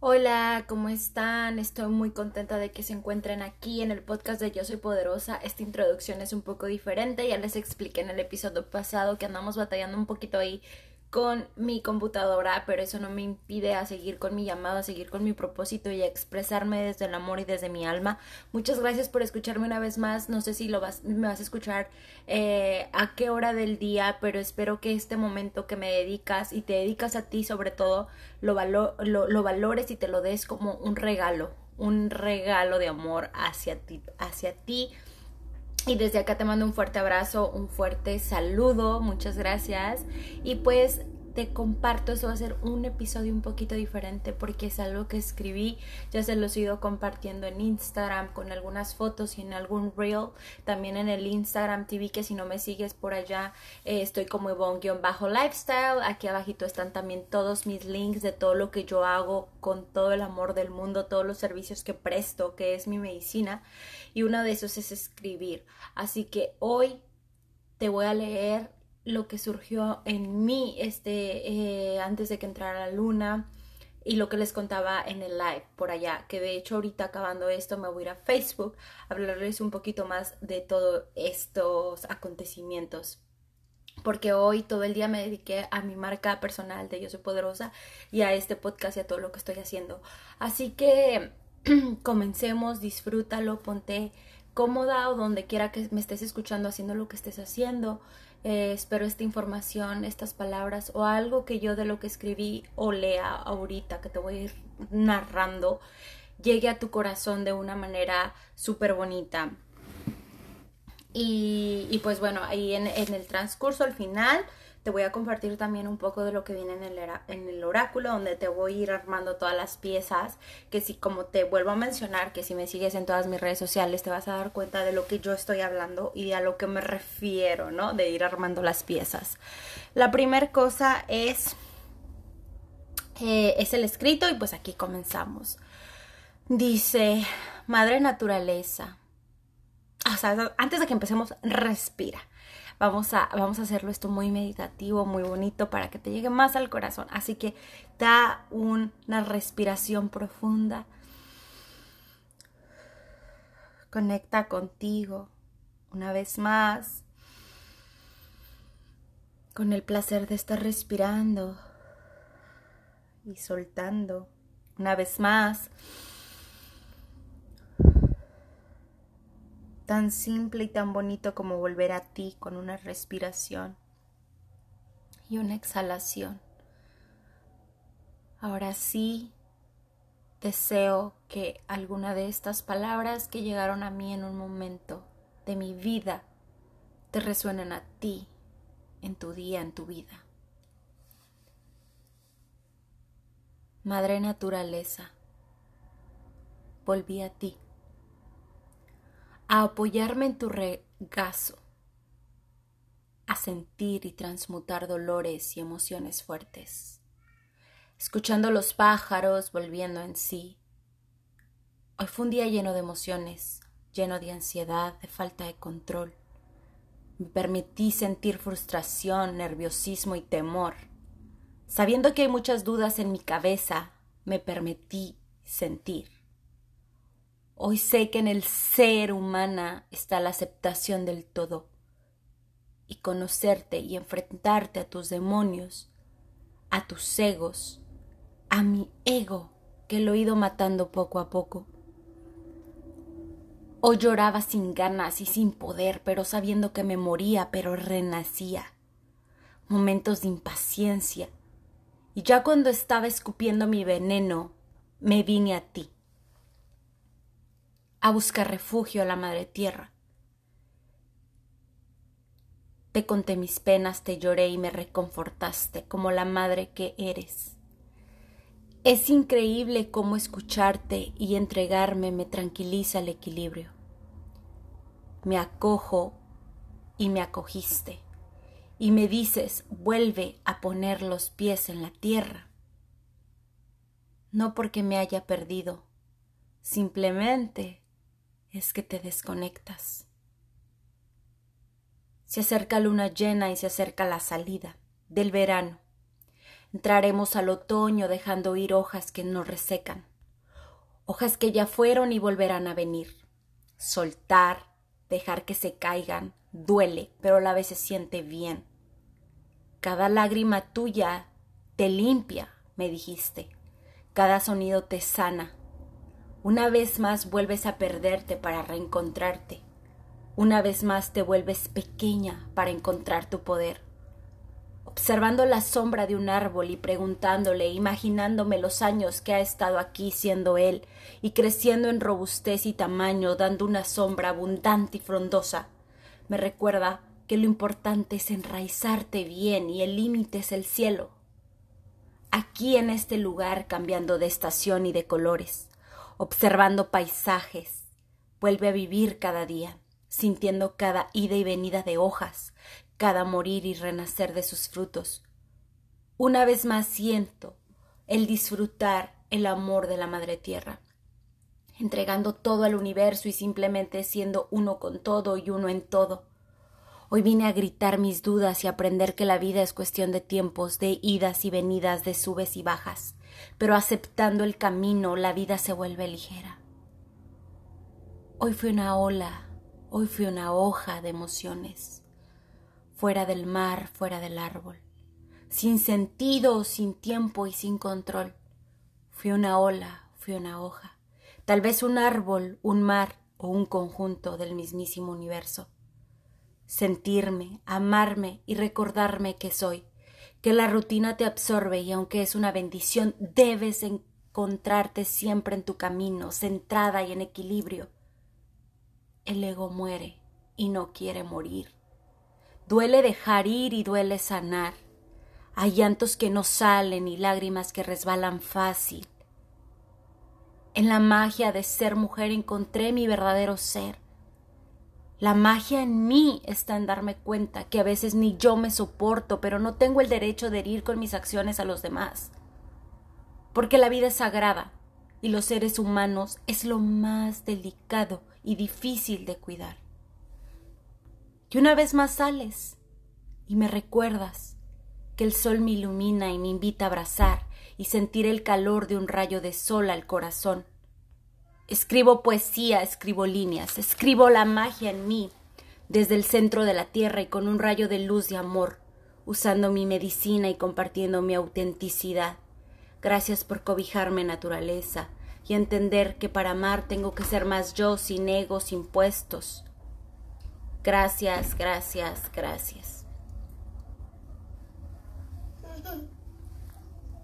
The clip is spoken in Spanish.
Hola, ¿cómo están? Estoy muy contenta de que se encuentren aquí en el podcast de Yo Soy Poderosa. Esta introducción es un poco diferente, ya les expliqué en el episodio pasado que andamos batallando un poquito ahí con mi computadora, pero eso no me impide a seguir con mi llamado, a seguir con mi propósito y a expresarme desde el amor y desde mi alma. Muchas gracias por escucharme una vez más. No sé si lo vas, me vas a escuchar eh, a qué hora del día, pero espero que este momento que me dedicas y te dedicas a ti sobre todo, lo, lo valores y te lo des como un regalo, un regalo de amor hacia ti, hacia ti y desde acá te mando un fuerte abrazo, un fuerte saludo, muchas gracias. Y pues te comparto, eso va a ser un episodio un poquito diferente porque es algo que escribí, ya se los he ido compartiendo en Instagram con algunas fotos y en algún reel, también en el Instagram TV que si no me sigues por allá eh, estoy como bajo lifestyle aquí abajito están también todos mis links de todo lo que yo hago con todo el amor del mundo, todos los servicios que presto, que es mi medicina y uno de esos es escribir, así que hoy te voy a leer lo que surgió en mí este, eh, antes de que entrara la luna y lo que les contaba en el live por allá, que de hecho ahorita acabando esto me voy a ir a Facebook a hablarles un poquito más de todos estos acontecimientos. Porque hoy todo el día me dediqué a mi marca personal de Yo Soy Poderosa y a este podcast y a todo lo que estoy haciendo. Así que comencemos, disfrútalo, ponte cómoda o donde quiera que me estés escuchando haciendo lo que estés haciendo. Eh, espero esta información, estas palabras o algo que yo de lo que escribí o lea ahorita que te voy a ir narrando llegue a tu corazón de una manera súper bonita. Y, pues bueno, ahí en, en el transcurso al final te voy a compartir también un poco de lo que viene en el, en el oráculo, donde te voy a ir armando todas las piezas, que si como te vuelvo a mencionar, que si me sigues en todas mis redes sociales, te vas a dar cuenta de lo que yo estoy hablando y a lo que me refiero, ¿no? De ir armando las piezas. La primera cosa es, eh, es el escrito y pues aquí comenzamos. Dice, Madre Naturaleza. Sea, antes de que empecemos, respira. Vamos a, vamos a hacerlo esto muy meditativo, muy bonito para que te llegue más al corazón. Así que da una respiración profunda. Conecta contigo una vez más con el placer de estar respirando y soltando una vez más. Tan simple y tan bonito como volver a ti con una respiración y una exhalación. Ahora sí, deseo que alguna de estas palabras que llegaron a mí en un momento de mi vida te resuenen a ti en tu día, en tu vida. Madre naturaleza, volví a ti a apoyarme en tu regazo, a sentir y transmutar dolores y emociones fuertes, escuchando los pájaros volviendo en sí. Hoy fue un día lleno de emociones, lleno de ansiedad, de falta de control. Me permití sentir frustración, nerviosismo y temor. Sabiendo que hay muchas dudas en mi cabeza, me permití sentir. Hoy sé que en el ser humana está la aceptación del todo y conocerte y enfrentarte a tus demonios, a tus egos, a mi ego que lo he ido matando poco a poco. Hoy lloraba sin ganas y sin poder, pero sabiendo que me moría, pero renacía. Momentos de impaciencia. Y ya cuando estaba escupiendo mi veneno, me vine a ti a buscar refugio a la madre tierra. Te conté mis penas, te lloré y me reconfortaste como la madre que eres. Es increíble cómo escucharte y entregarme me tranquiliza el equilibrio. Me acojo y me acogiste y me dices vuelve a poner los pies en la tierra. No porque me haya perdido, simplemente es que te desconectas. Se acerca luna llena y se acerca la salida del verano. Entraremos al otoño dejando ir hojas que nos resecan, hojas que ya fueron y volverán a venir. Soltar, dejar que se caigan, duele, pero a la vez se siente bien. Cada lágrima tuya te limpia, me dijiste. Cada sonido te sana. Una vez más vuelves a perderte para reencontrarte. Una vez más te vuelves pequeña para encontrar tu poder. Observando la sombra de un árbol y preguntándole, imaginándome los años que ha estado aquí siendo él, y creciendo en robustez y tamaño, dando una sombra abundante y frondosa, me recuerda que lo importante es enraizarte bien y el límite es el cielo. Aquí en este lugar cambiando de estación y de colores, observando paisajes, vuelve a vivir cada día sintiendo cada ida y venida de hojas, cada morir y renacer de sus frutos. Una vez más siento el disfrutar el amor de la Madre Tierra, entregando todo al universo y simplemente siendo uno con todo y uno en todo. Hoy vine a gritar mis dudas y aprender que la vida es cuestión de tiempos, de idas y venidas, de subes y bajas, pero aceptando el camino la vida se vuelve ligera. Hoy fue una ola Hoy fui una hoja de emociones, fuera del mar, fuera del árbol, sin sentido, sin tiempo y sin control. Fui una ola, fui una hoja, tal vez un árbol, un mar o un conjunto del mismísimo universo. Sentirme, amarme y recordarme que soy, que la rutina te absorbe y aunque es una bendición, debes encontrarte siempre en tu camino, centrada y en equilibrio el ego muere y no quiere morir. Duele dejar ir y duele sanar. Hay llantos que no salen y lágrimas que resbalan fácil. En la magia de ser mujer encontré mi verdadero ser. La magia en mí está en darme cuenta que a veces ni yo me soporto, pero no tengo el derecho de herir con mis acciones a los demás. Porque la vida es sagrada y los seres humanos es lo más delicado y difícil de cuidar. Y una vez más sales y me recuerdas que el sol me ilumina y me invita a abrazar y sentir el calor de un rayo de sol al corazón. Escribo poesía, escribo líneas, escribo la magia en mí, desde el centro de la tierra y con un rayo de luz y amor, usando mi medicina y compartiendo mi autenticidad. Gracias por cobijarme, naturaleza, y entender que para amar tengo que ser más yo, sin egos impuestos. Gracias, gracias, gracias.